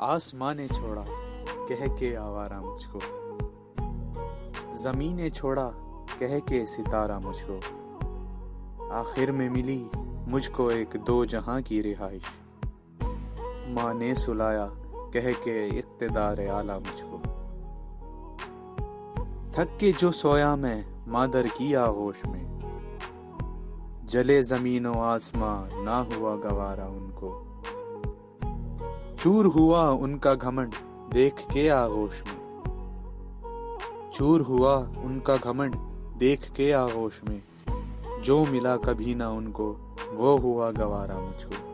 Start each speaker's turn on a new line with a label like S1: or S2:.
S1: आसमां ने छोड़ा, कह के आवारा मुझको। ज़मीन ने छोड़ा, कह के सितारा मुझको। आखिर में मिली मुझको एक दो जहाँ की रिहाइश माँ ने सुलाया, कह के इकतदार आला मुझको। थक के जो सोया मैं, मादर की आगोश में। जले ज़मीन आसमां, ना हुआ गवारा उनको। चूर हुआ उनका घमंड, देख के आगोश में। चूर हुआ उनका घमंड, देख के आगोश में। जो मिला कभी ना उनको, वो हुआ गवारा मुझको।